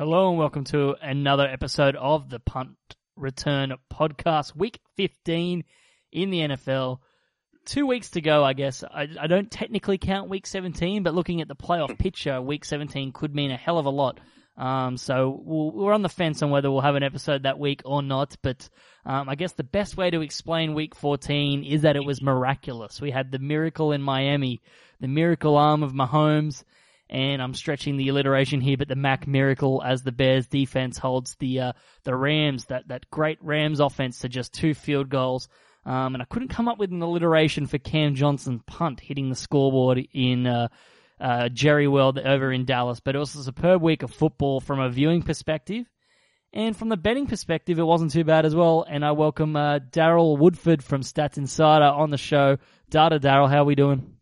Hello and welcome to another episode of the Punt Return Podcast, week 15 in the NFL. Two weeks to go, I guess. I, I don't technically count week 17, but looking at the playoff picture, week 17 could mean a hell of a lot. Um, so we'll, we're on the fence on whether we'll have an episode that week or not, but um, I guess the best way to explain week 14 is that it was miraculous. We had the miracle in Miami, the miracle arm of Mahomes, and I'm stretching the alliteration here, but the Mack miracle as the Bears defense holds the uh, the Rams that that great Rams offense to just two field goals. Um, and I couldn't come up with an alliteration for Cam Johnston punt hitting the scoreboard in uh, uh, Jerry World over in Dallas. But it was a superb week of football from a viewing perspective. And from the betting perspective, it wasn't too bad as well. And I welcome uh, Darryl Woodford from Stats Insider on the show. Data Darryl, how are we doing?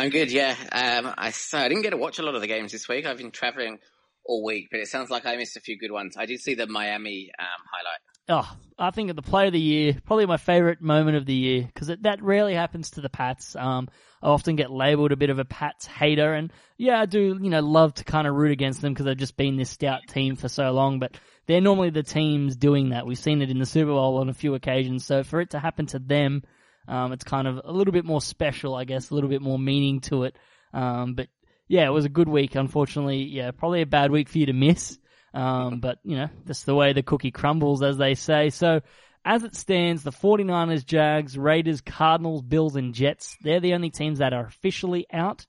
I'm good, yeah. Um, I, so I didn't get to watch a lot of the games this week. I've been traveling all week, but it sounds like I missed a few good ones. I did see the Miami um, highlight. Oh, I think at the play of the year, probably my favorite moment of the year, because that rarely happens to the Pats. Um, I often get labeled a bit of a Pats hater, and yeah, I do, you know, love to kind of root against them because they've just been this stout team for so long, but they're normally the teams doing that. We've seen it in the Super Bowl on a few occasions, so for it to happen to them, um, it's kind of a little bit more special, I guess, a little bit more meaning to it. Um, but yeah, it was a good week. Unfortunately, yeah, probably a bad week for you to miss. Um, but you know, that's the way the cookie crumbles, as they say. So, as it stands, the 49ers, Jags, Raiders, Cardinals, Bills, and Jets, they're the only teams that are officially out.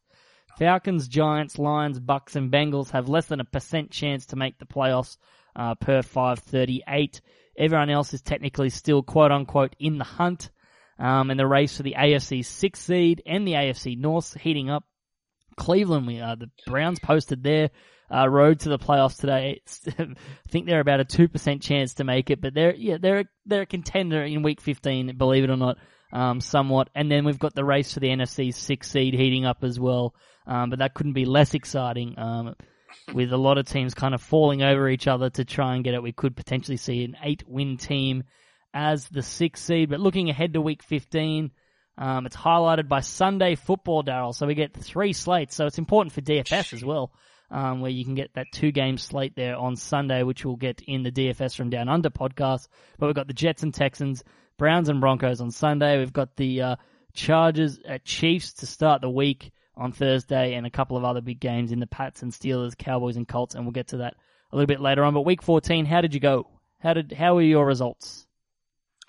Falcons, Giants, Lions, Bucks, and Bengals have less than a percent chance to make the playoffs, uh, per 538. Everyone else is technically still quote unquote in the hunt. Um, and the race for the AFC sixth seed and the AFC North heating up. Cleveland, we uh, the Browns posted their uh, road to the playoffs today. I think they're about a two percent chance to make it, but they're yeah they're they're a contender in week fifteen, believe it or not, um, somewhat. And then we've got the race for the NFC sixth seed heating up as well. Um, but that couldn't be less exciting. Um, with a lot of teams kind of falling over each other to try and get it, we could potentially see an eight win team as the sixth seed. But looking ahead to week 15, um, it's highlighted by Sunday football, Darryl. So we get three slates. So it's important for DFS as well, um, where you can get that two game slate there on Sunday, which we'll get in the DFS from Down Under podcast. But we've got the Jets and Texans, Browns and Broncos on Sunday. We've got the uh, Chargers at Chiefs to start the week on Thursday, and a couple of other big games in the Pats and Steelers, Cowboys and Colts, and we'll get to that a little bit later on. But week 14, how did you go? How did how were your results?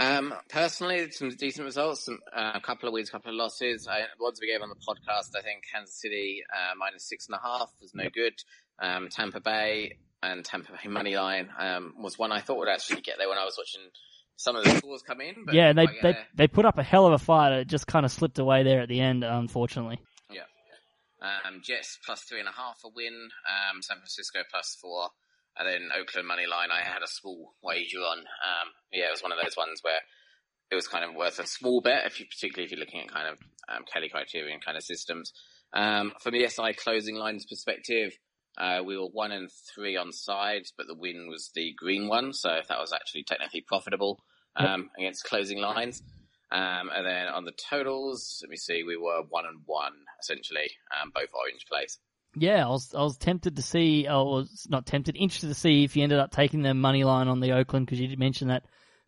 Um, personally, some decent results. Some, uh, a couple of wins, a couple of losses. I, ones we gave on the podcast, I think Kansas City uh, minus six and a half was no good. Um, Tampa Bay and Tampa Bay money line um, was one I thought would actually get there when I was watching some of the scores come in. yeah, and they they, they put up a hell of a fight. It just kind of slipped away there at the end, unfortunately. Yeah. Um, Jets plus three and a half a win. Um, San Francisco plus four. And then Oakland money line, I had a small wager on. Um, yeah, it was one of those ones where it was kind of worth a small bet, if you particularly if you're looking at kind of um, Kelly criterion kind of systems. Um, from the SI closing lines perspective, uh, we were one and three on sides, but the win was the green one, so that was actually technically profitable um, against closing lines. Um, and then on the totals, let me see, we were one and one essentially, um, both orange plays. Yeah, I was I was tempted to see, I was not tempted, interested to see if you ended up taking the money line on the Oakland because you did mention that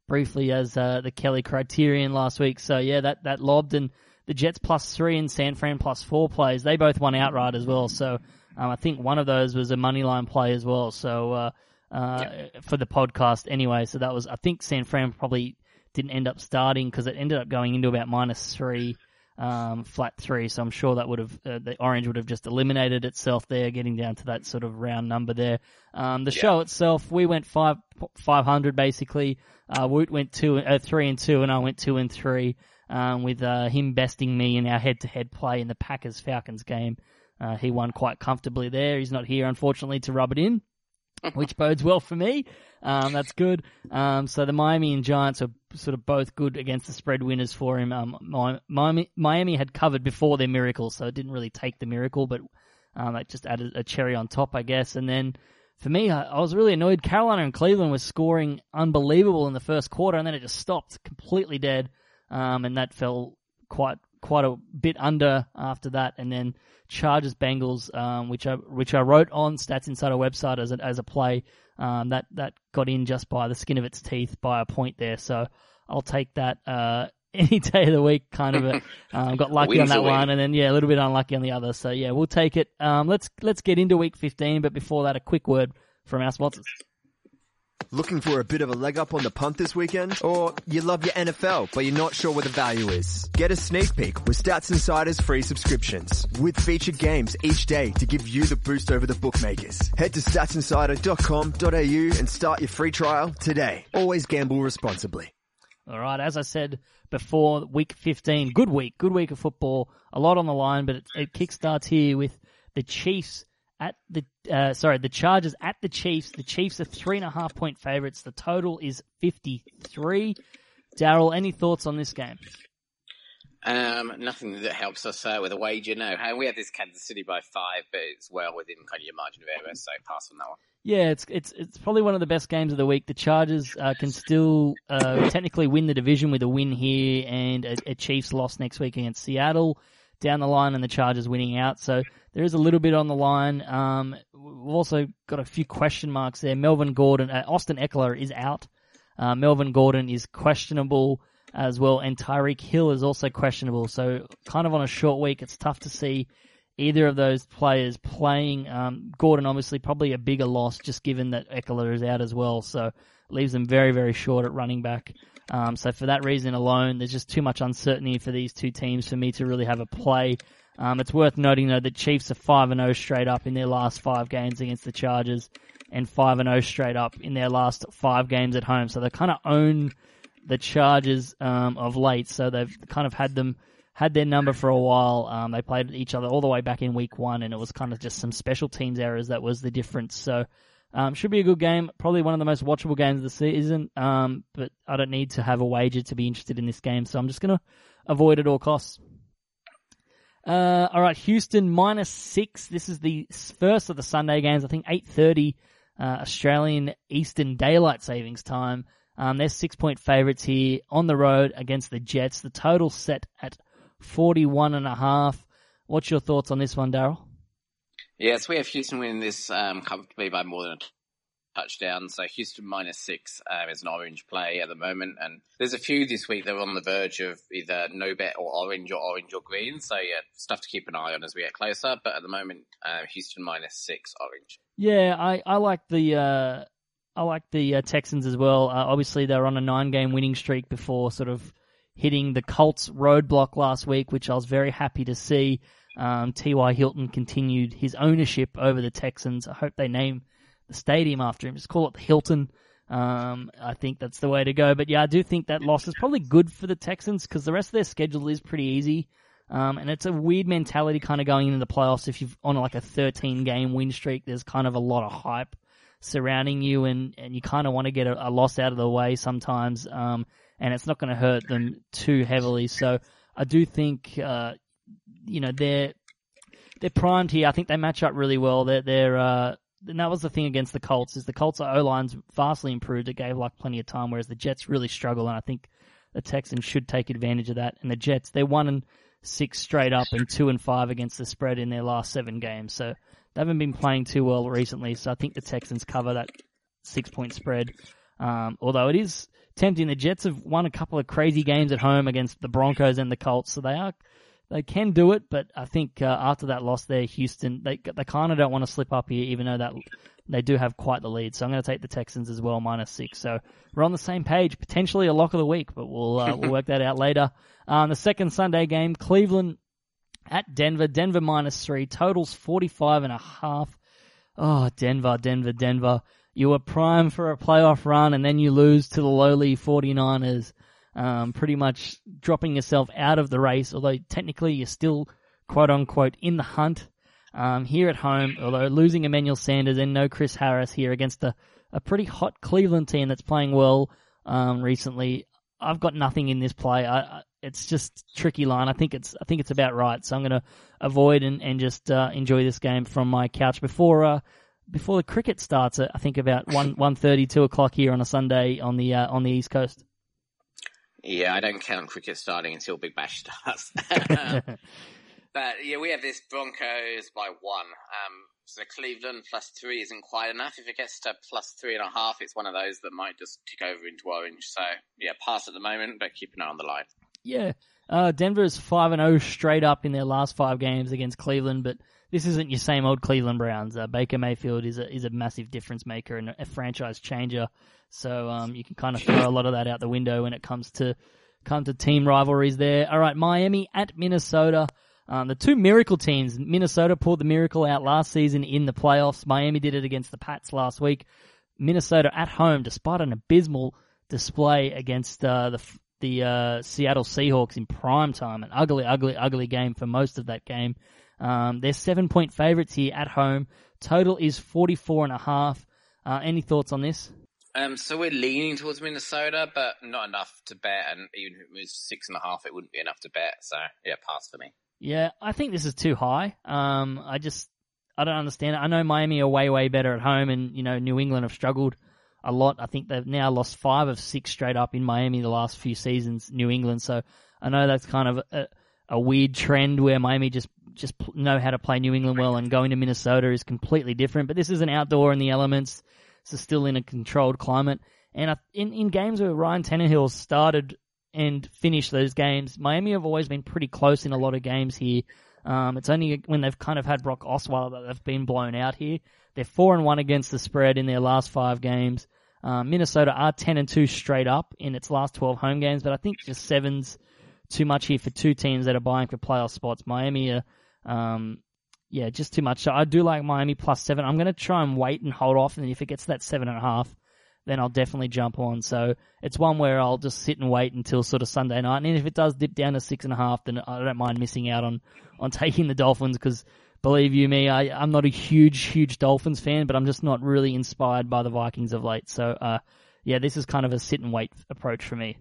briefly as uh, the Kelly criterion last week. So yeah, that that lobbed and the Jets plus three and San Fran plus four plays. They both won outright as well. So um, I think one of those was a money line play as well. So uh, uh, for the podcast anyway. So that was I think San Fran probably didn't end up starting because it ended up going into about minus three um, flat three. So I'm sure that would have uh, the orange would have just eliminated itself there, getting down to that sort of round number there. Um, the yeah. show itself, we went five five hundred basically. Uh, Woot went two uh, three and two, and I went two and three. Um, with uh, him besting me in our head-to-head play in the Packers Falcons game, uh, he won quite comfortably there. He's not here, unfortunately, to rub it in, which bodes well for me. Um, that's good. Um, so the Miami and Giants are sort of both good against the spread winners for him. Um, Miami, Miami had covered before their miracle, so it didn't really take the miracle, but um, it just added a cherry on top, I guess. And then for me, I, I was really annoyed. Carolina and Cleveland was scoring unbelievable in the first quarter, and then it just stopped completely dead, um, and that fell quite quite a bit under after that, and then Chargers Bengals, um, which I which I wrote on Stats Insider website as a, as a play um, that that got in just by the skin of its teeth by a point there. So I'll take that uh, any day of the week. Kind of a, um, got lucky on that one, and then yeah, a little bit unlucky on the other. So yeah, we'll take it. Um, let's let's get into week 15, but before that, a quick word from our sponsors. Looking for a bit of a leg up on the punt this weekend? Or you love your NFL, but you're not sure what the value is? Get a sneak peek with Stats Insider's free subscriptions, with featured games each day to give you the boost over the bookmakers. Head to statsinsider.com.au and start your free trial today. Always gamble responsibly. All right, as I said before, week 15, good week, good week of football, a lot on the line, but it, it kickstarts here with the Chiefs at the uh, sorry the Chargers at the Chiefs. The Chiefs are three and a half point favorites. The total is fifty three. Darryl, any thoughts on this game? Um, nothing that helps us uh, with a wager. No, we have this Kansas City by five, but it's well within kind of your margin of error. So pass on that one. Yeah, it's it's it's probably one of the best games of the week. The Chargers uh, can still uh, technically win the division with a win here and a, a Chiefs loss next week against Seattle down the line, and the Chargers winning out. So there is a little bit on the line. Um, we've also got a few question marks there. Melvin Gordon, uh, Austin Ekeler is out. Uh, Melvin Gordon is questionable as well, and Tyreek Hill is also questionable. So kind of on a short week, it's tough to see either of those players playing. Um, Gordon obviously probably a bigger loss just given that Ekeler is out as well. So leaves them very, very short at running back. Um, so for that reason alone, there's just too much uncertainty for these two teams for me to really have a play. Um, it's worth noting though that Chiefs are five and zero oh straight up in their last five games against the Chargers, and five and zero oh straight up in their last five games at home. So they kind of own the Chargers um, of late. So they've kind of had them had their number for a while. Um, they played each other all the way back in week one, and it was kind of just some special teams errors that was the difference. So um, should be a good game. Probably one of the most watchable games of the season. Um, but I don't need to have a wager to be interested in this game, so I'm just going to avoid at all costs. Uh, all right, Houston minus six. This is the first of the Sunday games. I think eight thirty uh, Australian Eastern Daylight Savings Time. Um, they're six point favourites here on the road against the Jets. The total set at forty one and a half. What's your thoughts on this one, Darryl? Yes, we have Houston winning this um, comfortably by more than a touchdown. So Houston minus six um, is an orange play at the moment, and there's a few this week that are on the verge of either no bet or orange or orange or green. So yeah, stuff to keep an eye on as we get closer. But at the moment, uh, Houston minus six orange. Yeah, I I like the. Uh... I like the uh, Texans as well. Uh, obviously, they were on a nine-game winning streak before sort of hitting the Colts roadblock last week, which I was very happy to see. Um, T.Y. Hilton continued his ownership over the Texans. I hope they name the stadium after him. Just call it the Hilton. Um, I think that's the way to go. But yeah, I do think that loss is probably good for the Texans because the rest of their schedule is pretty easy. Um, and it's a weird mentality kind of going into the playoffs. If you're on like a 13 game win streak, there's kind of a lot of hype surrounding you and, and you kind of want to get a, a, loss out of the way sometimes. Um, and it's not going to hurt them too heavily. So I do think, uh, you know, they're, they're primed here. I think they match up really well. They're, they're, uh, and that was the thing against the Colts is the Colts are O line's vastly improved. It gave Luck plenty of time, whereas the Jets really struggle, and I think the Texans should take advantage of that. And the Jets, they're one and six straight up and two and five against the spread in their last seven games, so they haven't been playing too well recently. So I think the Texans cover that six point spread. Um, although it is tempting, the Jets have won a couple of crazy games at home against the Broncos and the Colts, so they are they can do it, but I think uh, after that loss there, Houston they they kind of don't want to slip up here, even though that they do have quite the lead. So I'm going to take the Texans as well, minus six. So we're on the same page, potentially a lock of the week, but we'll uh, we'll work that out later. Um, the second Sunday game, Cleveland at Denver. Denver minus three, totals 45 and a half. Oh, Denver, Denver, Denver. You were prime for a playoff run and then you lose to the lowly 49ers um, pretty much dropping yourself out of the race, although technically you're still quote unquote in the hunt. Um, here at home, although losing Emmanuel Sanders and no Chris Harris here against a, a pretty hot Cleveland team that's playing well um, recently, I've got nothing in this play. I, I, it's just tricky line. I think it's I think it's about right. So I'm going to avoid and, and just uh, enjoy this game from my couch before uh, before the cricket starts. At, I think about one one thirty two o'clock here on a Sunday on the uh, on the East Coast. Yeah, I don't count cricket starting until Big Bash starts. but yeah, we have this Broncos by one. Um, so Cleveland plus three isn't quite enough. If it gets to plus three and a half, it's one of those that might just tick over into orange. So yeah, pass at the moment, but keep an eye on the line. Yeah. Uh, Denver's 5 and 0 straight up in their last five games against Cleveland, but this isn't your same old Cleveland Browns. Uh, Baker Mayfield is a is a massive difference maker and a franchise changer. So um, you can kind of throw a lot of that out the window when it comes to come to team rivalries. There. All right, Miami at Minnesota. Um, the two miracle teams. Minnesota pulled the miracle out last season in the playoffs. Miami did it against the Pats last week. Minnesota at home, despite an abysmal display against uh, the the uh, Seattle Seahawks in prime time. An ugly, ugly, ugly game for most of that game. Um, they're seven point favourites here at home. Total is 44 and a half. Uh, any thoughts on this? Um, so we're leaning towards Minnesota, but not enough to bet. And even if it was six and a half, it wouldn't be enough to bet. So yeah, pass for me. Yeah, I think this is too high. Um, I just, I don't understand it. I know Miami are way, way better at home and, you know, New England have struggled a lot. I think they've now lost five of six straight up in Miami the last few seasons, New England. So I know that's kind of a, a weird trend where Miami just just know how to play New England well, and going to Minnesota is completely different. But this is an outdoor in the elements, so still in a controlled climate. And in in games where Ryan Tannehill started and finished those games, Miami have always been pretty close in a lot of games here. Um, it's only when they've kind of had Brock Osweiler that they've been blown out here. They're four and one against the spread in their last five games. Um, Minnesota are ten and two straight up in its last twelve home games, but I think just sevens too much here for two teams that are buying for playoff spots. Miami are, um, yeah, just too much. So I do like Miami plus seven. I'm going to try and wait and hold off, and if it gets that seven and a half, then I'll definitely jump on. So it's one where I'll just sit and wait until sort of Sunday night, and if it does dip down to six and a half, then I don't mind missing out on on taking the Dolphins because. Believe you me, I, I'm not a huge, huge Dolphins fan, but I'm just not really inspired by the Vikings of late. So, uh, yeah, this is kind of a sit and wait approach for me.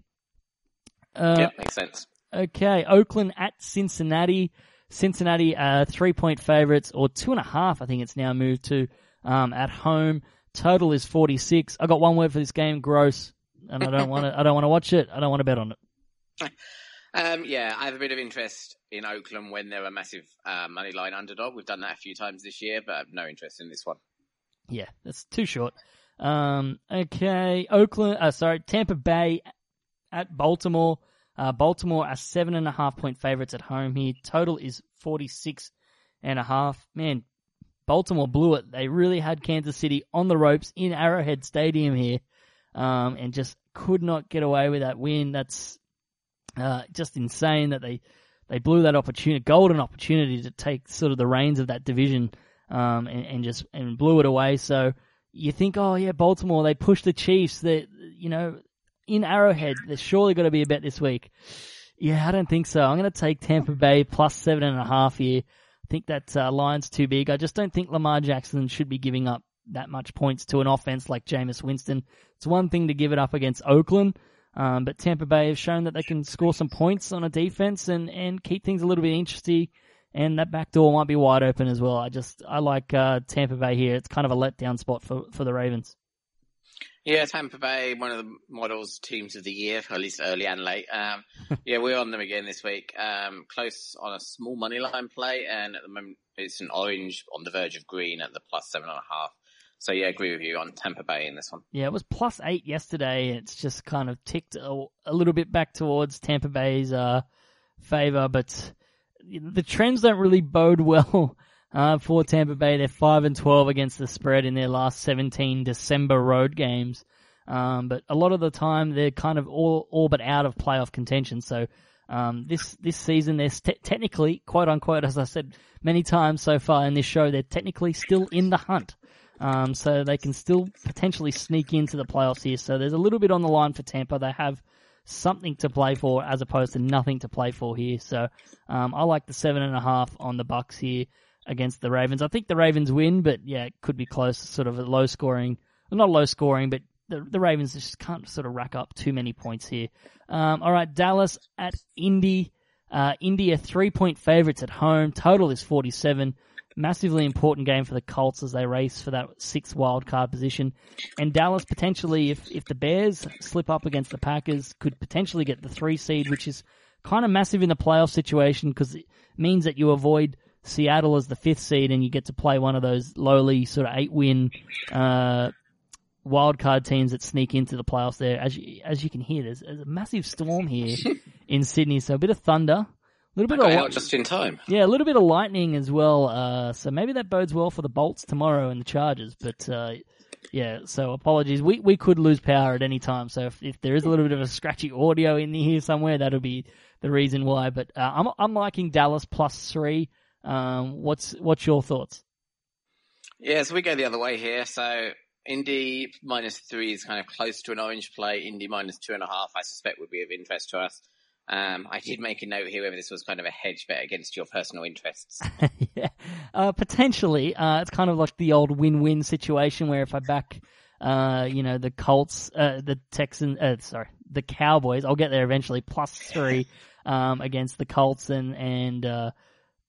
Uh, yeah, makes sense. Okay, Oakland at Cincinnati. Cincinnati, uh, three point favorites, or two and a half, I think it's now moved to, um, at home. Total is 46. I got one word for this game, gross, and I don't want to, I don't want to watch it. I don't want to bet on it. Um, yeah, I have a bit of interest in Oakland when they're a massive, uh, money line underdog. We've done that a few times this year, but I have no interest in this one. Yeah, that's too short. Um, okay, Oakland, uh, sorry, Tampa Bay at Baltimore. Uh, Baltimore are seven and a half point favorites at home here. Total is 46 and a half. Man, Baltimore blew it. They really had Kansas City on the ropes in Arrowhead Stadium here, um, and just could not get away with that win. That's uh, just insane that they they blew that opportunity, golden opportunity to take sort of the reins of that division, um, and, and just and blew it away. So you think, oh yeah, Baltimore, they pushed the Chiefs. That you know in Arrowhead. There's surely got to be a bet this week. Yeah, I don't think so. I'm going to take Tampa Bay plus seven and a half here. I think that uh, line's too big. I just don't think Lamar Jackson should be giving up that much points to an offense like Jameis Winston. It's one thing to give it up against Oakland, um, but Tampa Bay have shown that they can score some points on a defense and, and keep things a little bit interesting. And that back door might be wide open as well. I just I like uh, Tampa Bay here. It's kind of a letdown spot for for the Ravens. Yeah, Tampa Bay, one of the models teams of the year, at least early and late. Um, yeah, we're on them again this week. Um, close on a small money line play, and at the moment it's an orange on the verge of green at the plus seven and a half. So yeah, agree with you on Tampa Bay in this one. Yeah, it was plus eight yesterday. It's just kind of ticked a, a little bit back towards Tampa Bay's uh, favor, but the trends don't really bode well uh, for Tampa Bay. They're five and twelve against the spread in their last seventeen December road games. Um, but a lot of the time they're kind of all all but out of playoff contention. So um, this this season they're te- technically, quote unquote, as I said many times so far in this show, they're technically still in the hunt. Um, so they can still potentially sneak into the playoffs here. So there's a little bit on the line for Tampa. They have something to play for as opposed to nothing to play for here. So um, I like the seven and a half on the Bucks here against the Ravens. I think the Ravens win, but yeah, it could be close, sort of a low scoring, not low scoring, but the, the Ravens just can't sort of rack up too many points here. Um, all right, Dallas at Indy. Uh, Indy three point favorites at home. Total is 47. massively important game for the Colts as they race for that sixth wild card position. And Dallas potentially, if if the Bears slip up against the Packers, could potentially get the three seed, which is kind of massive in the playoff situation because it means that you avoid Seattle as the fifth seed and you get to play one of those lowly sort of eight win uh, wild card teams that sneak into the playoffs. There, as you, as you can hear, there's, there's a massive storm here in Sydney, so a bit of thunder. A little bit of out just in time. yeah, a little bit of lightning as well. Uh, so maybe that bodes well for the Bolts tomorrow and the Chargers. But uh, yeah, so apologies. We we could lose power at any time. So if, if there is a little bit of a scratchy audio in here somewhere, that'll be the reason why. But uh, I'm I'm liking Dallas plus three. Um, what's what's your thoughts? Yeah, so we go the other way here. So Indy minus three is kind of close to an orange play. Indy minus two and a half, I suspect, would be of interest to us. Um, I did make a note here whether this was kind of a hedge bet against your personal interests. yeah, uh, potentially. Uh, it's kind of like the old win-win situation where if I back, uh, you know, the Colts, uh, the Texans, uh, sorry, the Cowboys, I'll get there eventually, plus three, um, against the Colts and, and, uh,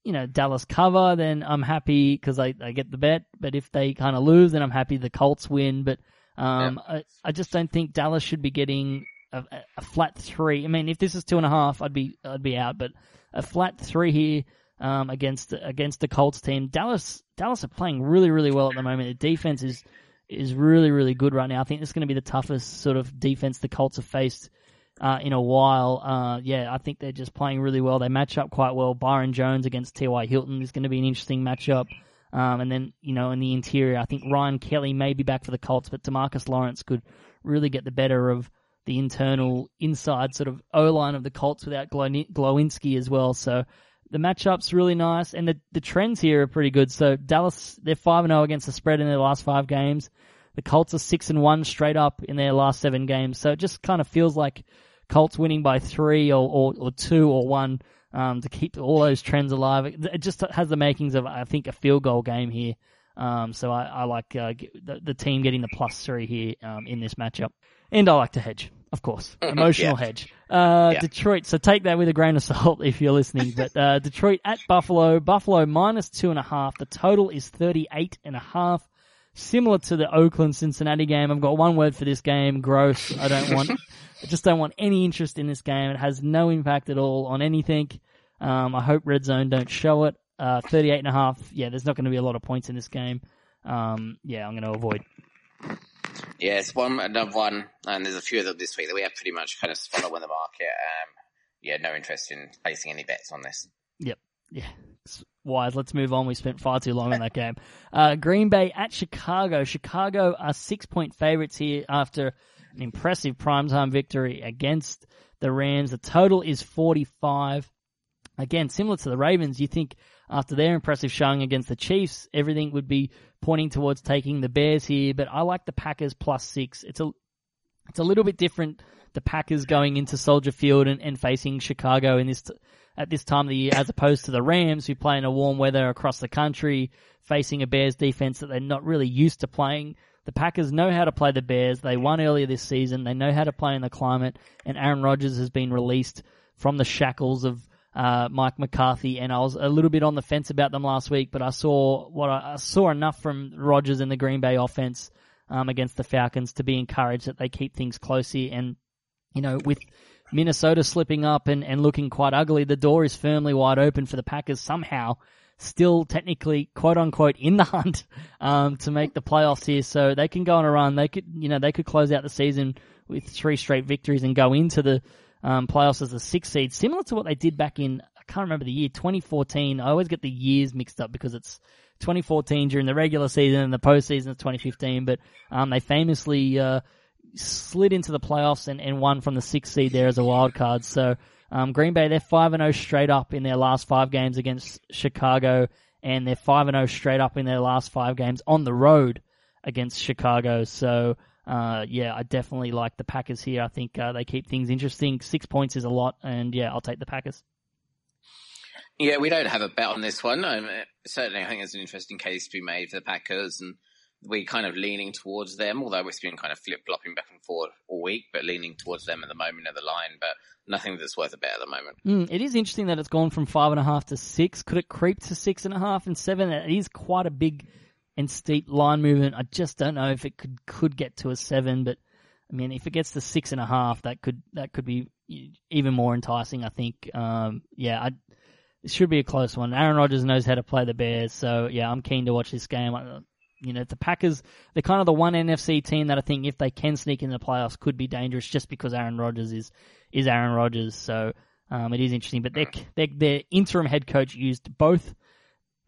you know, Dallas cover, then I'm happy because I, I get the bet. But if they kind of lose, then I'm happy the Colts win. But, um, I, I just don't think Dallas should be getting a, a flat three. I mean, if this is two and a half, I'd be I'd be out. But a flat three here um, against against the Colts team. Dallas Dallas are playing really really well at the moment. The defense is is really really good right now. I think this is going to be the toughest sort of defense the Colts have faced uh, in a while. Uh, yeah, I think they're just playing really well. They match up quite well. Byron Jones against T.Y. Hilton is going to be an interesting matchup. Um, and then, you know, in the interior, I think Ryan Kelly may be back for the Colts, but Demarcus Lawrence could really get the better of the internal inside sort of O line of the Colts without Glowinski as well. So the matchup's really nice, and the the trends here are pretty good. So Dallas, they're five and zero against the spread in their last five games. The Colts are six and one straight up in their last seven games. So it just kind of feels like Colts winning by three or or, or two or one um, to keep all those trends alive. It just has the makings of I think a field goal game here. Um, so I, I like uh, the, the, team getting the plus three here um, in this matchup, and I like to hedge, of course, emotional Yeah. hedge. Uh, Yeah. Detroit. So take that with a grain of salt if you're listening. But uh, Detroit at Buffalo. Buffalo minus two and a half. The total is thirty eight and a half. Similar to the Oakland Cincinnati game. I've got one word for this game: gross. I don't want. I just don't want any interest in this game. It has no impact at all on anything. Um, I hope Red Zone don't show it. Uh, 38 and a half. Yeah, there's not going to be a lot of points in this game. Um, yeah, I'm going to avoid. Yeah, it's one another one, and there's a few of them this week that we have pretty much kind of follow in the market. Um, yeah, no interest in placing any bets on this. Yep. Yeah. It's wise. Let's move on. We spent far too long on that game. Uh, Green Bay at Chicago. Chicago are six point favorites here after an impressive primetime victory against the Rams. The total is 45. Again, similar to the Ravens, you think after their impressive showing against the Chiefs, everything would be pointing towards taking the Bears here, but I like the Packers plus six. It's a, it's a little bit different. The Packers going into Soldier Field and, and facing Chicago in this, at this time of the year, as opposed to the Rams who play in a warm weather across the country, facing a Bears defense that they're not really used to playing. The Packers know how to play the Bears. They won earlier this season. They know how to play in the climate, and Aaron Rodgers has been released from the shackles of uh, Mike McCarthy, and I was a little bit on the fence about them last week, but I saw what I, I saw enough from Rodgers and the Green Bay offense um, against the Falcons to be encouraged that they keep things close here. And you know, with Minnesota slipping up and, and looking quite ugly, the door is firmly wide open for the Packers somehow. Still technically, quote unquote, in the hunt um, to make the playoffs here, so they can go on a run. They could, you know, they could close out the season with three straight victories and go into the um, playoffs as a six seed, similar to what they did back in I can't remember the year 2014. I always get the years mixed up because it's 2014 during the regular season and the postseason is 2015. But um, they famously uh, slid into the playoffs and, and won from the sixth seed there as a wild card. So um, Green Bay they're five and zero straight up in their last five games against Chicago, and they're five and zero straight up in their last five games on the road against Chicago. So uh, yeah, I definitely like the Packers here. I think uh, they keep things interesting. Six points is a lot, and yeah, I'll take the Packers. Yeah, we don't have a bet on this one. Um, certainly, I think there's an interesting case to be made for the Packers, and we're kind of leaning towards them, although it's been kind of flip flopping back and forth all week, but leaning towards them at the moment of the line, but nothing that's worth a bet at the moment. Mm, it is interesting that it's gone from five and a half to six. Could it creep to six and a half and seven? It is quite a big and steep line movement. I just don't know if it could could get to a seven, but I mean, if it gets to six and a half, that could that could be even more enticing. I think. Um, yeah, I, it should be a close one. Aaron Rodgers knows how to play the Bears, so yeah, I'm keen to watch this game. You know, the Packers, they're kind of the one NFC team that I think if they can sneak in the playoffs could be dangerous just because Aaron Rodgers is, is Aaron Rodgers. So, um, it is interesting, but their, their, their interim head coach used both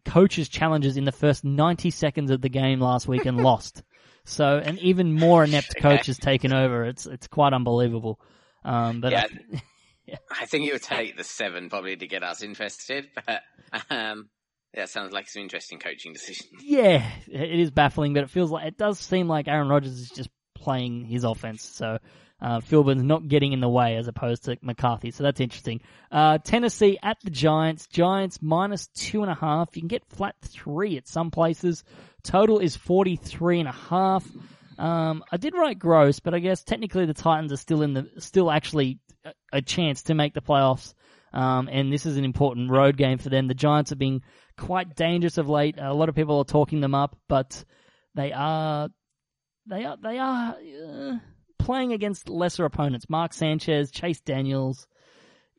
coaches challenges in the first 90 seconds of the game last week and lost. So, an even more inept coach has taken over. It's, it's quite unbelievable. Um, but yeah. I, yeah. I think it would take the seven probably to get us interested, but, um, yeah, sounds like some interesting coaching decisions. Yeah, it is baffling, but it feels like it does seem like Aaron Rodgers is just playing his offense. So uh, Philbin's not getting in the way as opposed to McCarthy. So that's interesting. Uh, Tennessee at the Giants. Giants minus two and a half. You can get flat three at some places. Total is forty three and a half. Um, I did write gross, but I guess technically the Titans are still in the still actually a, a chance to make the playoffs. Um, and this is an important road game for them. The Giants have been quite dangerous of late. A lot of people are talking them up, but they are they are they are uh, playing against lesser opponents. Mark Sanchez, Chase Daniels.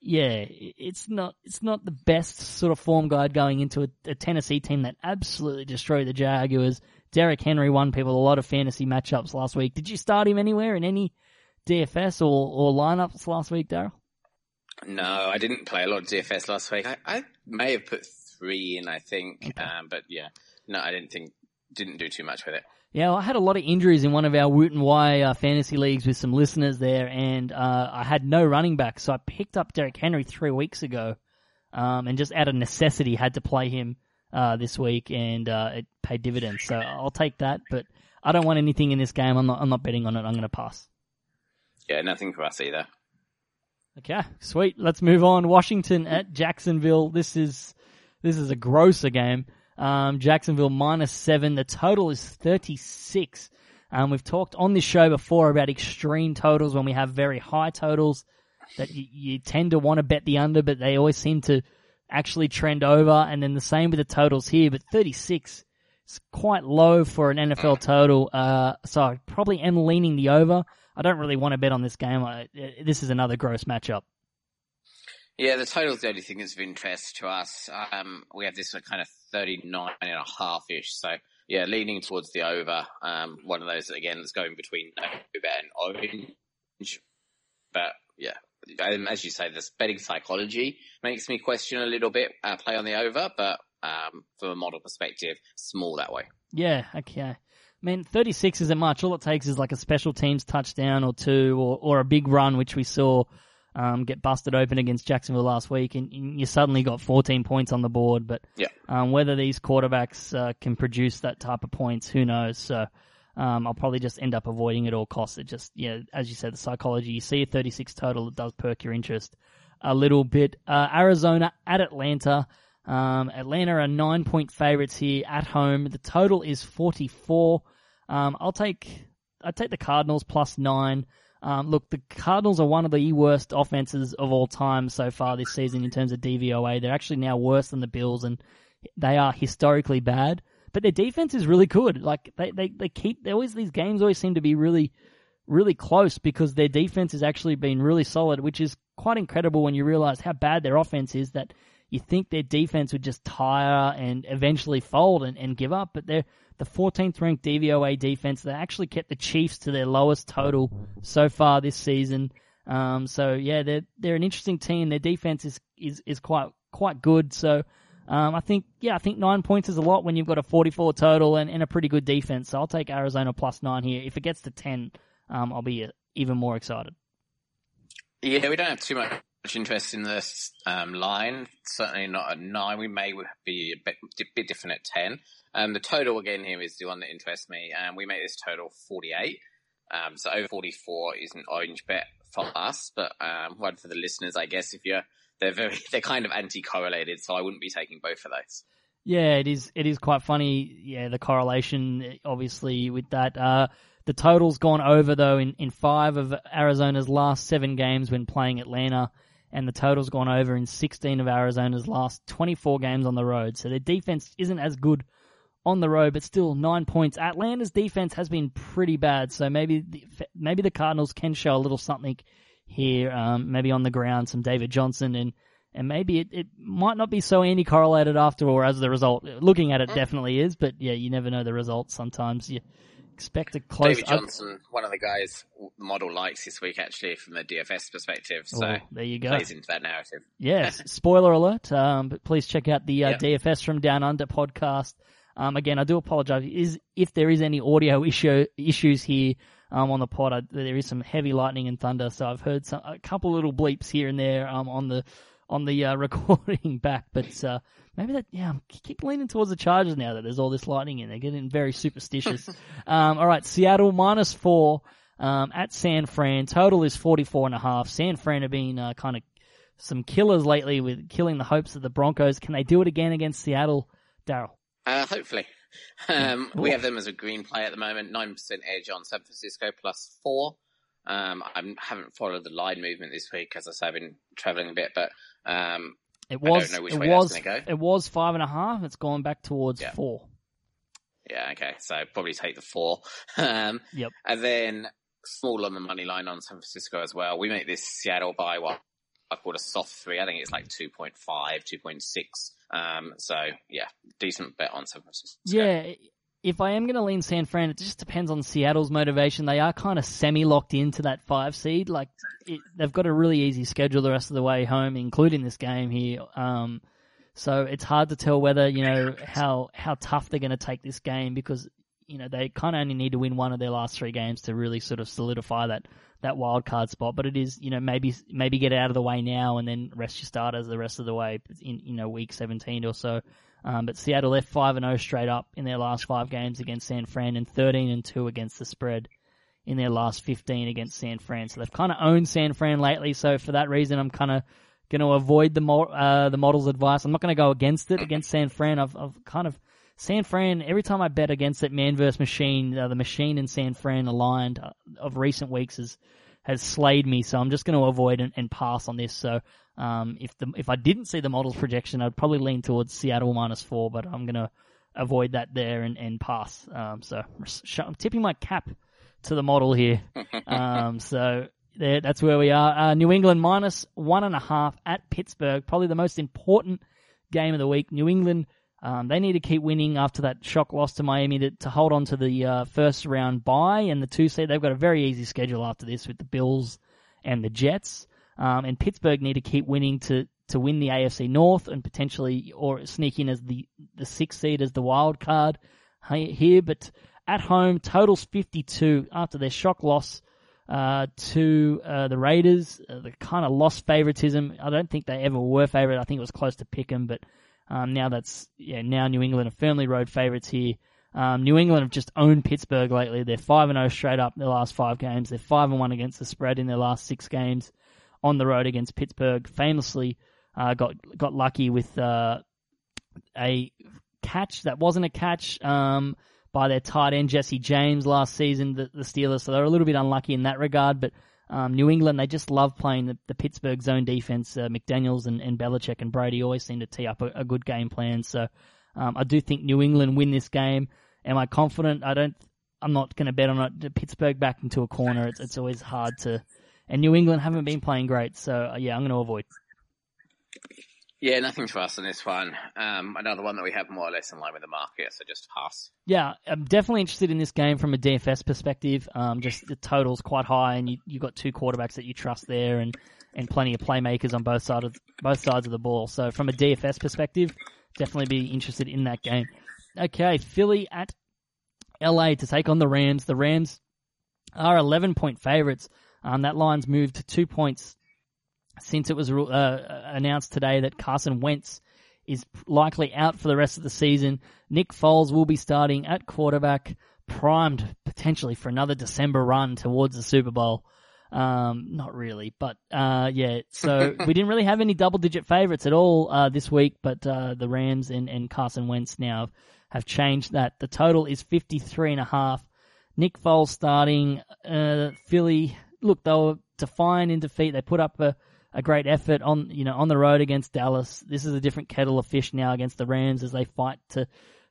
Yeah, it's not it's not the best sort of form guide going into a, a Tennessee team that absolutely destroyed the Jaguars. Derrick Henry won people a lot of fantasy matchups last week. Did you start him anywhere in any DFS or, or lineups last week, Darryl? No, I didn't play a lot of DFS last week. I, I may have put three in, I think. Okay. Um, but yeah, no, I didn't think, didn't do too much with it. Yeah, well, I had a lot of injuries in one of our Woot and Wye uh, fantasy leagues with some listeners there, and uh, I had no running back, so I picked up Derrick Henry three weeks ago, um, and just out of necessity had to play him uh, this week, and uh, it paid dividends. So I'll take that, but I don't want anything in this game. I'm not. I'm not betting on it. I'm going to pass. Yeah, nothing for us either. Okay, sweet. Let's move on. Washington at Jacksonville. This is this is a grosser game. Um, Jacksonville minus seven. The total is 36. Um, we've talked on this show before about extreme totals when we have very high totals that you, you tend to want to bet the under, but they always seem to actually trend over. And then the same with the totals here, but 36 is quite low for an NFL total. Uh, so I probably am leaning the over. I don't really want to bet on this game. I, this is another gross matchup. Yeah, the total's the only thing that's of interest to us. Um, we have this kind of 39 and a half ish. So yeah, leaning towards the over. Um, one of those again that's going between over and orange. But yeah, um, as you say, this betting psychology makes me question a little bit, uh, play on the over, but, um, from a model perspective, small that way. Yeah. Okay. I mean, 36 isn't much. All it takes is like a special teams touchdown or two or, or a big run, which we saw um, get busted open against Jacksonville last week, and, you suddenly got 14 points on the board. But yeah. um, whether these quarterbacks uh, can produce that type of points, who knows? So um, I'll probably just end up avoiding at all costs. It just, yeah, as you said, the psychology. You see a 36 total, it does perk your interest a little bit. Uh, Arizona at Atlanta. Um, Atlanta are nine point favorites here at home. The total is 44. Um, I'll take, I take the Cardinals plus nine. Um, look, the Cardinals are one of the worst offenses of all time so far this season in terms of DVOA. They're actually now worse than the Bills, and they are historically bad. But their defense is really good. Like they, they, they keep they always these games always seem to be really really close because their defense has actually been really solid, which is quite incredible when you realize how bad their offense is. That you think their defense would just tire and eventually fold and, and give up, but they're the 14th ranked DVOA defense. They actually kept the Chiefs to their lowest total so far this season. Um, so yeah, they're they're an interesting team. Their defense is is, is quite quite good. So um, I think yeah, I think nine points is a lot when you've got a 44 total and, and a pretty good defense. So I'll take Arizona plus nine here. If it gets to 10, um, I'll be even more excited. Yeah, we don't have too much interest in this um, line. Certainly not at nine. We may be a bit, bit different at ten. Um, the total again here is the one that interests me, and we make this total 48. Um, so over 44 is an orange bet for us, but um, one for the listeners, I guess. If you're, they're very, they're kind of anti-correlated, so I wouldn't be taking both of those. Yeah, it is. It is quite funny. Yeah, the correlation, obviously, with that. Uh, the total's gone over though in, in five of Arizona's last seven games when playing Atlanta, and the total's gone over in 16 of Arizona's last 24 games on the road. So their defense isn't as good on the road, but still nine points. Atlanta's defense has been pretty bad, so maybe the, maybe the Cardinals can show a little something here. Um, maybe on the ground, some David Johnson and and maybe it, it might not be so anti-correlated after all as the result. Looking at it, definitely is, but yeah, you never know the results. Sometimes you expect a close. David Johnson, one of the guys the model likes this week actually from a DFS perspective. So Oh, there you go. plays into that narrative. Yes, spoiler alert. Um, but please check out the uh, Yep. DFS from Down Under podcast. Um, again, I do apologize. Is if there is any audio issue issues here um, on the pod, I, there is some heavy lightning and thunder, so I've heard some, a couple little bleeps here and there um, on the on the uh, recording back. But uh, maybe that yeah, I keep leaning towards the Chargers now that there's all this lightning in. They're getting very superstitious. um, all right, Seattle minus four um, at San Fran. Total is forty four and a half. San Fran have been uh, kind of some killers lately with killing the hopes of the Broncos. Can they do it again against Seattle, Darryl? Uh, hopefully. Um, we have them as a green play at the moment, 9% edge on San Francisco plus four. Um, I haven't followed the line movement this week, as I say, I've been traveling a bit, but um, It was it was it was five and a half. It's gone back towards Yeah. four. yeah, okay, so probably take the four. Um, Yep. And then small on the money line on San Francisco as well. We make this Seattle by what I call a soft three. I think it's like 2.5, 2.6. Um, so yeah, decent bet on San Francisco. Yeah, if I am going to lean San Fran, it just depends on Seattle's motivation. They are kind of semi locked into that five seed. Like it, they've got a really easy schedule the rest of the way home, including this game here. Um, so it's hard to tell whether you know how how tough they're going to take this game because you know they kind of only need to win one of their last three games to really sort of solidify that that wild card spot. But it is you know maybe maybe get out of the way now and then rest your starters the rest of the way in you know week 17 or so. Um, but Seattle left five and zero straight up in their last five games against San Fran, and thirteen and two against the spread in their last fifteen against San Fran. So they've kind of owned San Fran lately. So for that reason, I'm kind of going to avoid the mo- uh, the model's advice. I'm not going to go against it against San Fran. I've, I've kind of San Fran. Every time I bet against it, man versus machine, uh, the machine and San Fran aligned uh, of recent weeks has has slayed me. So I'm just going to avoid and, and pass on this. So um, if the if I didn't see the model's projection, I'd probably lean towards Seattle minus four, but I'm going to avoid that there and, and pass. Um, so I'm tipping my cap to the model here. um, so there, that's where we are. Uh, New England minus one and a half at Pittsburgh. Probably the most important game of the week. New England, um, they need to keep winning after that shock loss to Miami to, to hold on to the uh, first round bye and the two seed. They've got a very easy schedule after this with the Bills and the Jets. Um, and Pittsburgh need to keep winning to, to win the AFC North and potentially or sneak in as the the sixth seed as the wild card here. But at home, totals 52 after their shock loss uh, to uh, the Raiders. Uh, the kind of lost favoritism. I don't think they ever were favorite. I think it was close to Pick'em, but um, now that's yeah. Now New England are firmly road favorites here. Um, New England have just owned Pittsburgh lately. They're five and zero straight up their last five games. They're five and one against the spread in their last six games on the road against Pittsburgh. Famously, uh, got got lucky with uh, a catch that wasn't a catch um, by their tight end Jesse James last season, the, the Steelers. So they're a little bit unlucky in that regard. But um, New England, they just love playing the, the Pittsburgh zone defense. Uh, McDaniels and, and Belichick and Brady always seem to tee up a, a good game plan. So um, I do think New England win this game. Am I confident? I don't. I'm not going to bet on it. Pittsburgh back into a corner. It's it's always hard to. And New England haven't been playing great, so uh, yeah, I'm going to avoid. Yeah, nothing for us on this one. Um, another one that we have more or less in line with the market, so just pass. Yeah, I'm definitely interested in this game from a DFS perspective. Um, just the total's quite high, and you you got two quarterbacks that you trust there, and, and plenty of playmakers on both sides of both sides of the ball. So from a DFS perspective, definitely be interested in that game. Okay, Philly at LA to take on the Rams. The Rams are 11 point favorites. Um, that line's moved to two points since it was uh, announced today that Carson Wentz is likely out for the rest of the season. Nick Foles will be starting at quarterback, primed potentially for another December run towards the Super Bowl. Um, not really, but uh, yeah. So we didn't really have any double-digit favorites at all uh, this week, but uh, the Rams and, and Carson Wentz now have changed that. The total is 53 and a half. Nick Foles starting. Uh, Philly, look, they were defiant in defeat. They put up a, a great effort on you know on the road against Dallas. This is a different kettle of fish now against the Rams as they fight to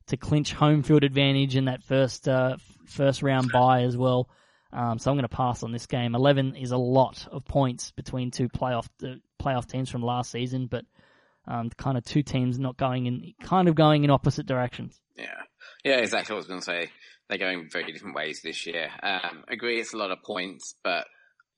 to clinch home field advantage in that first uh, first round bye as well. Um, so I'm going to pass on this game. 11 is a lot of points between two playoff uh, playoff teams from last season, but um, kind of two teams not going in kind of going in opposite directions. Yeah, yeah, exactly. what I was going to say they're going very different ways this year. Um, agree, it's a lot of points, but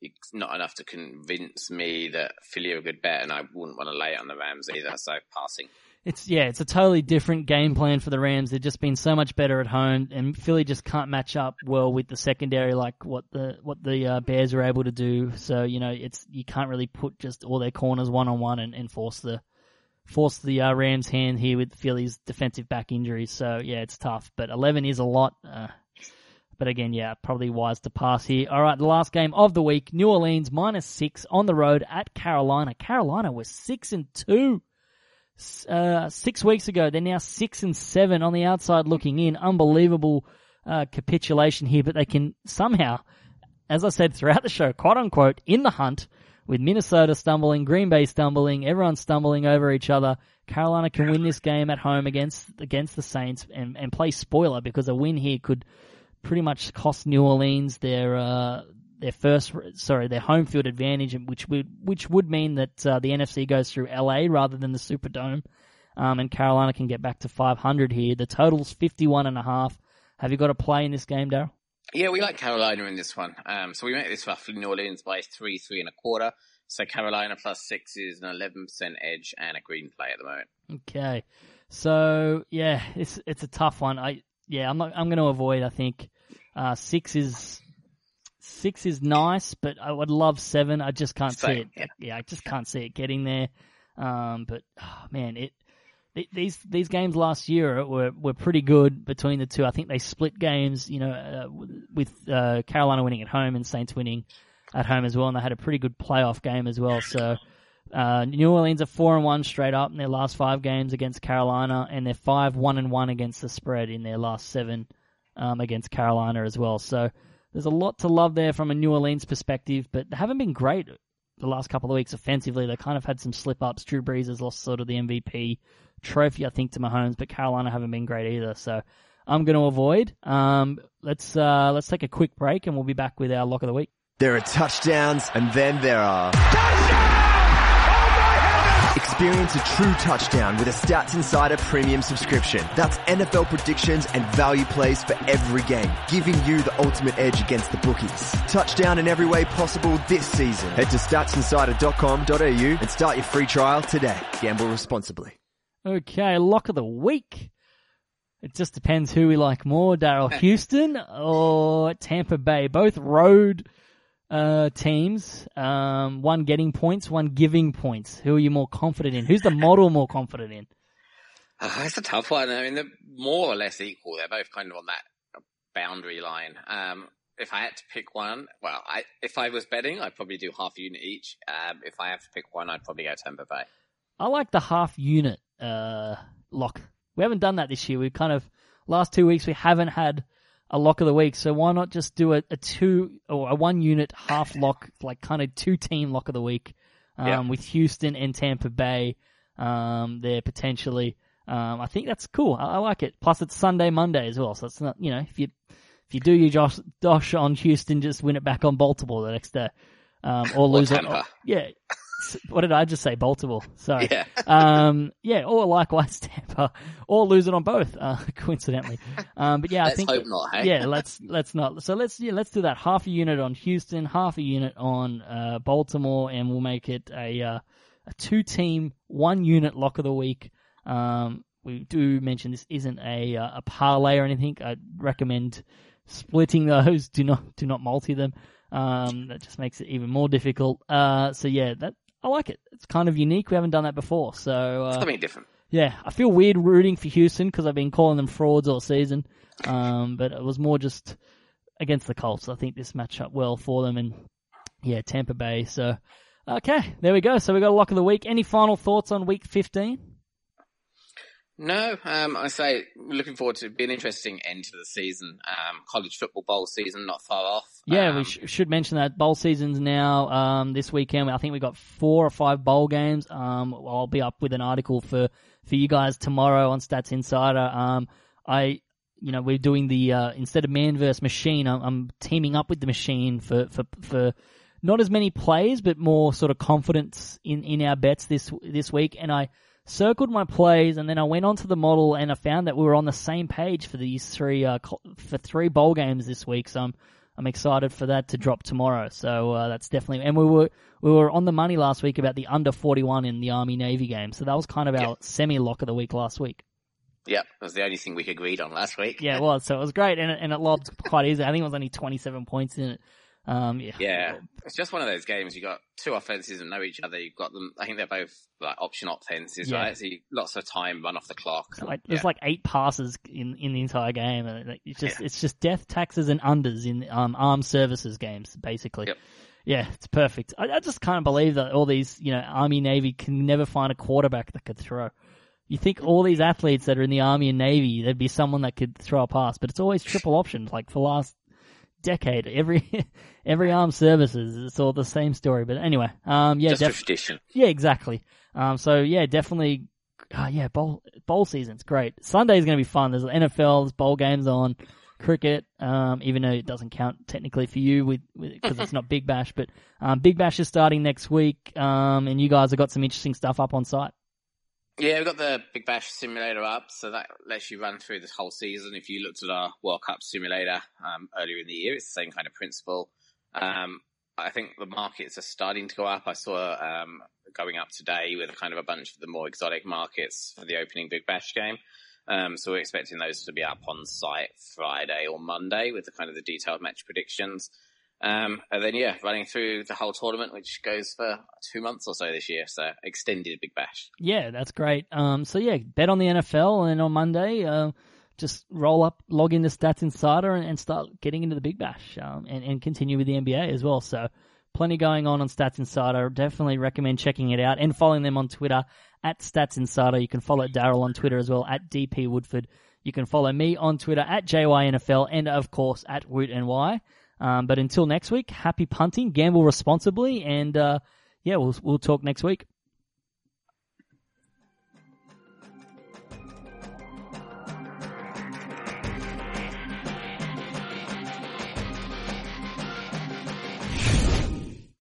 it's not enough to convince me that Philly are a good bet, and I wouldn't want to lay it on the Rams either. So passing. It's yeah, it's a totally different game plan for the Rams. They've just been so much better at home, and Philly just can't match up well with the secondary like what the what the uh, Bears are able to do. So you know, it's you can't really put just all their corners one on one and force the force the uh, Rams' hand here with Philly's defensive back injuries. So yeah, it's tough. But 11 is a lot. Uh, but again, yeah, probably wise to pass here. All right, the last game of the week: New Orleans minus six on the road at Carolina. Carolina was six and two uh, six weeks ago. They're now six and seven on the outside looking in. Unbelievable uh, capitulation here, but they can somehow, as I said throughout the show, quote unquote, in the hunt with Minnesota stumbling, Green Bay stumbling, everyone stumbling over each other. Carolina can win this game at home against against the Saints and, and play spoiler because a win here could pretty much cost New Orleans their uh, their first, sorry, their home field advantage, which would which would mean that uh, the NFC goes through LA rather than the Superdome, um, and Carolina can get back to 500 here. The total's 51 and a half. Have you got a play in this game, Darryl? Yeah, we like Carolina in this one. Um, so we make this roughly New Orleans by three, three and a quarter. So Carolina plus six is an 11% edge and a green play at the moment. Okay. So yeah, it's it's a tough one. I yeah, I'm not, I'm going to avoid. I think uh, six is Six is nice, but I would love seven. I just can't Same, see it. Yeah. yeah. I just can't see it getting there. Um, but oh, man, it these these games last year were were pretty good between the two. I think they split games, you know, uh, with uh, Carolina winning at home and Saints winning at home as well, and they had a pretty good playoff game as well. So. Uh, New Orleans are four and one straight up in their last five games against Carolina, and they're five one and one against the spread in their last seven um, against Carolina as well. So there's a lot to love there from a New Orleans perspective, but they haven't been great the last couple of weeks offensively. They kind of had some slip ups. Drew Brees has lost sort of the MVP trophy, I think, to Mahomes, but Carolina haven't been great either. So I'm going to avoid. Um, let's uh, let's take a quick break, and we'll be back with our lock of the week. There are touchdowns, and then there are. Experience a true touchdown with a Stats Insider premium subscription. That's NFL predictions and value plays for every game, giving you the ultimate edge against the bookies. Touchdown in every way possible this season. Head to statsinsider.com.au and start your free trial today. Gamble responsibly. Okay, lock of the week. It just depends who we like more, Darryl Houston or Tampa Bay. Both road uh, teams, um, one getting points, one giving points. Who are you more confident in? Who's the model more confident in? Uh, it's a tough one. I mean, they're more or less equal. They're both kind of on that boundary line. Um, if I had to pick one, well, I, if I was betting, I'd probably do half a unit each. Um, if I have to pick one, I'd probably go Tampa Bay. I like the half unit uh, lock. We haven't done that this year. We've kind of last two weeks we haven't had a lock of the week. So why not just do a, a two or a one unit half lock, like kind of two team lock of the week, um, yeah. with Houston and Tampa Bay, um, there potentially. Um, I think that's cool. I, I, like it. Plus it's Sunday, Monday as well. So it's not, you know, if you, if you do your Josh, dosh on Houston, just win it back on Baltimore the next day. Um, or lose it. Or, yeah what did I just say? Baltimore. Sorry. Yeah. um, yeah, or likewise Tampa, or lose it on both, uh, coincidentally. Um, but yeah, let's I think. Hope not, hey? Yeah, let's let's not. So let's yeah, let's do that. Half a unit on Houston, half a unit on uh, Baltimore, and we'll make it a uh, a two team, one unit lock of the week. Um, we do mention this isn't a uh, a parlay or anything. I recommend splitting those. Do not do not multi them. Um, that just makes it even more difficult. Uh, so yeah, that I like it. It's kind of unique. We haven't done that before, so uh, something different. Yeah, I feel weird rooting for Houston because I've been calling them frauds all season. Um, but it was more just against the Colts. I think this matched up well for them, and Yeah, Tampa Bay. So, okay, there we go. So we got a lock of the week. Any final thoughts on week 15? No, um, I say looking forward to be an interesting end to the season. Um, college football bowl season not far off. Yeah, um, we sh- should mention that bowl season's now um, this weekend. I think we've got four or five bowl games. Um, I'll be up with an article for, for you guys tomorrow on Stats Insider. Um, I, you know, we're doing the uh, instead of man versus machine, I'm, I'm teaming up with the machine for for for not as many plays, but more sort of confidence in in our bets this this week. And I circled my plays, and then I went onto the model, and I found that we were on the same page for these three uh, for three bowl games this week. So I'm I'm excited for that to drop tomorrow. So uh, that's definitely, and we were we were on the money last week about the under 41 in the Army Navy game. So that was kind of our Yeah. semi lock of the week last week. Yep, that was the only thing we agreed on last week. Yeah, it was. So it was great, and it, and it lobbed quite easy. I think it was only 27 points in it. Um, yeah. Yeah, it's just one of those games. You got two offenses that know each other. You've got them. I think they're both like option offenses, Yeah. right? So you, lots of time run off the clock. Like there's Yeah. like eight passes in, in the entire game, and it's just it's just death taxes and unders in um armed services games basically. Yep. Yeah, it's perfect. I, I just can't believe that all these you know army navy can never find a quarterback that could throw. You think all these athletes that are in the army and navy, there'd be someone that could throw a pass, but it's always triple options. Like for the last decade, every every armed services, it's all the same story. But anyway, um, yeah, just def- tradition. yeah, exactly. Um, so yeah, definitely. Uh, yeah, bowl bowl season's great. Sunday's going to be fun. There's NFL, there's bowl games on, cricket. Um, even though it doesn't count technically for you with because it's not Big Bash, but um, Big Bash is starting next week. Um, and you guys have got some interesting stuff up on site. Yeah, we've got the Big Bash simulator up, so that lets you run through this whole season. If you looked at our World Cup simulator um, earlier in the year, it's the same kind of principle. Um, I think the markets are starting to go up. I saw um, going up today with a kind of a bunch of the more exotic markets for the opening Big Bash game. Um, so we're expecting those to be up on site Friday or Monday with the kind of the detailed match predictions. Um, and then yeah, running through the whole tournament, which goes for two months or so this year. So extended Big Bash. Yeah, that's great. Um, so yeah, bet on the NFL, and on Monday, uh, just roll up, log into Stats Insider, and, and start getting into the Big Bash, um, and, and continue with the NBA as well. So plenty going on on Stats Insider. Definitely recommend checking it out and following them on Twitter at Stats Insider. You can follow Darryl on Twitter as well at DP Woodford. You can follow me on Twitter at JYNFL and of course at WootNY. Um, but until next week, happy punting, gamble responsibly, and uh, yeah, we'll we'll talk next week.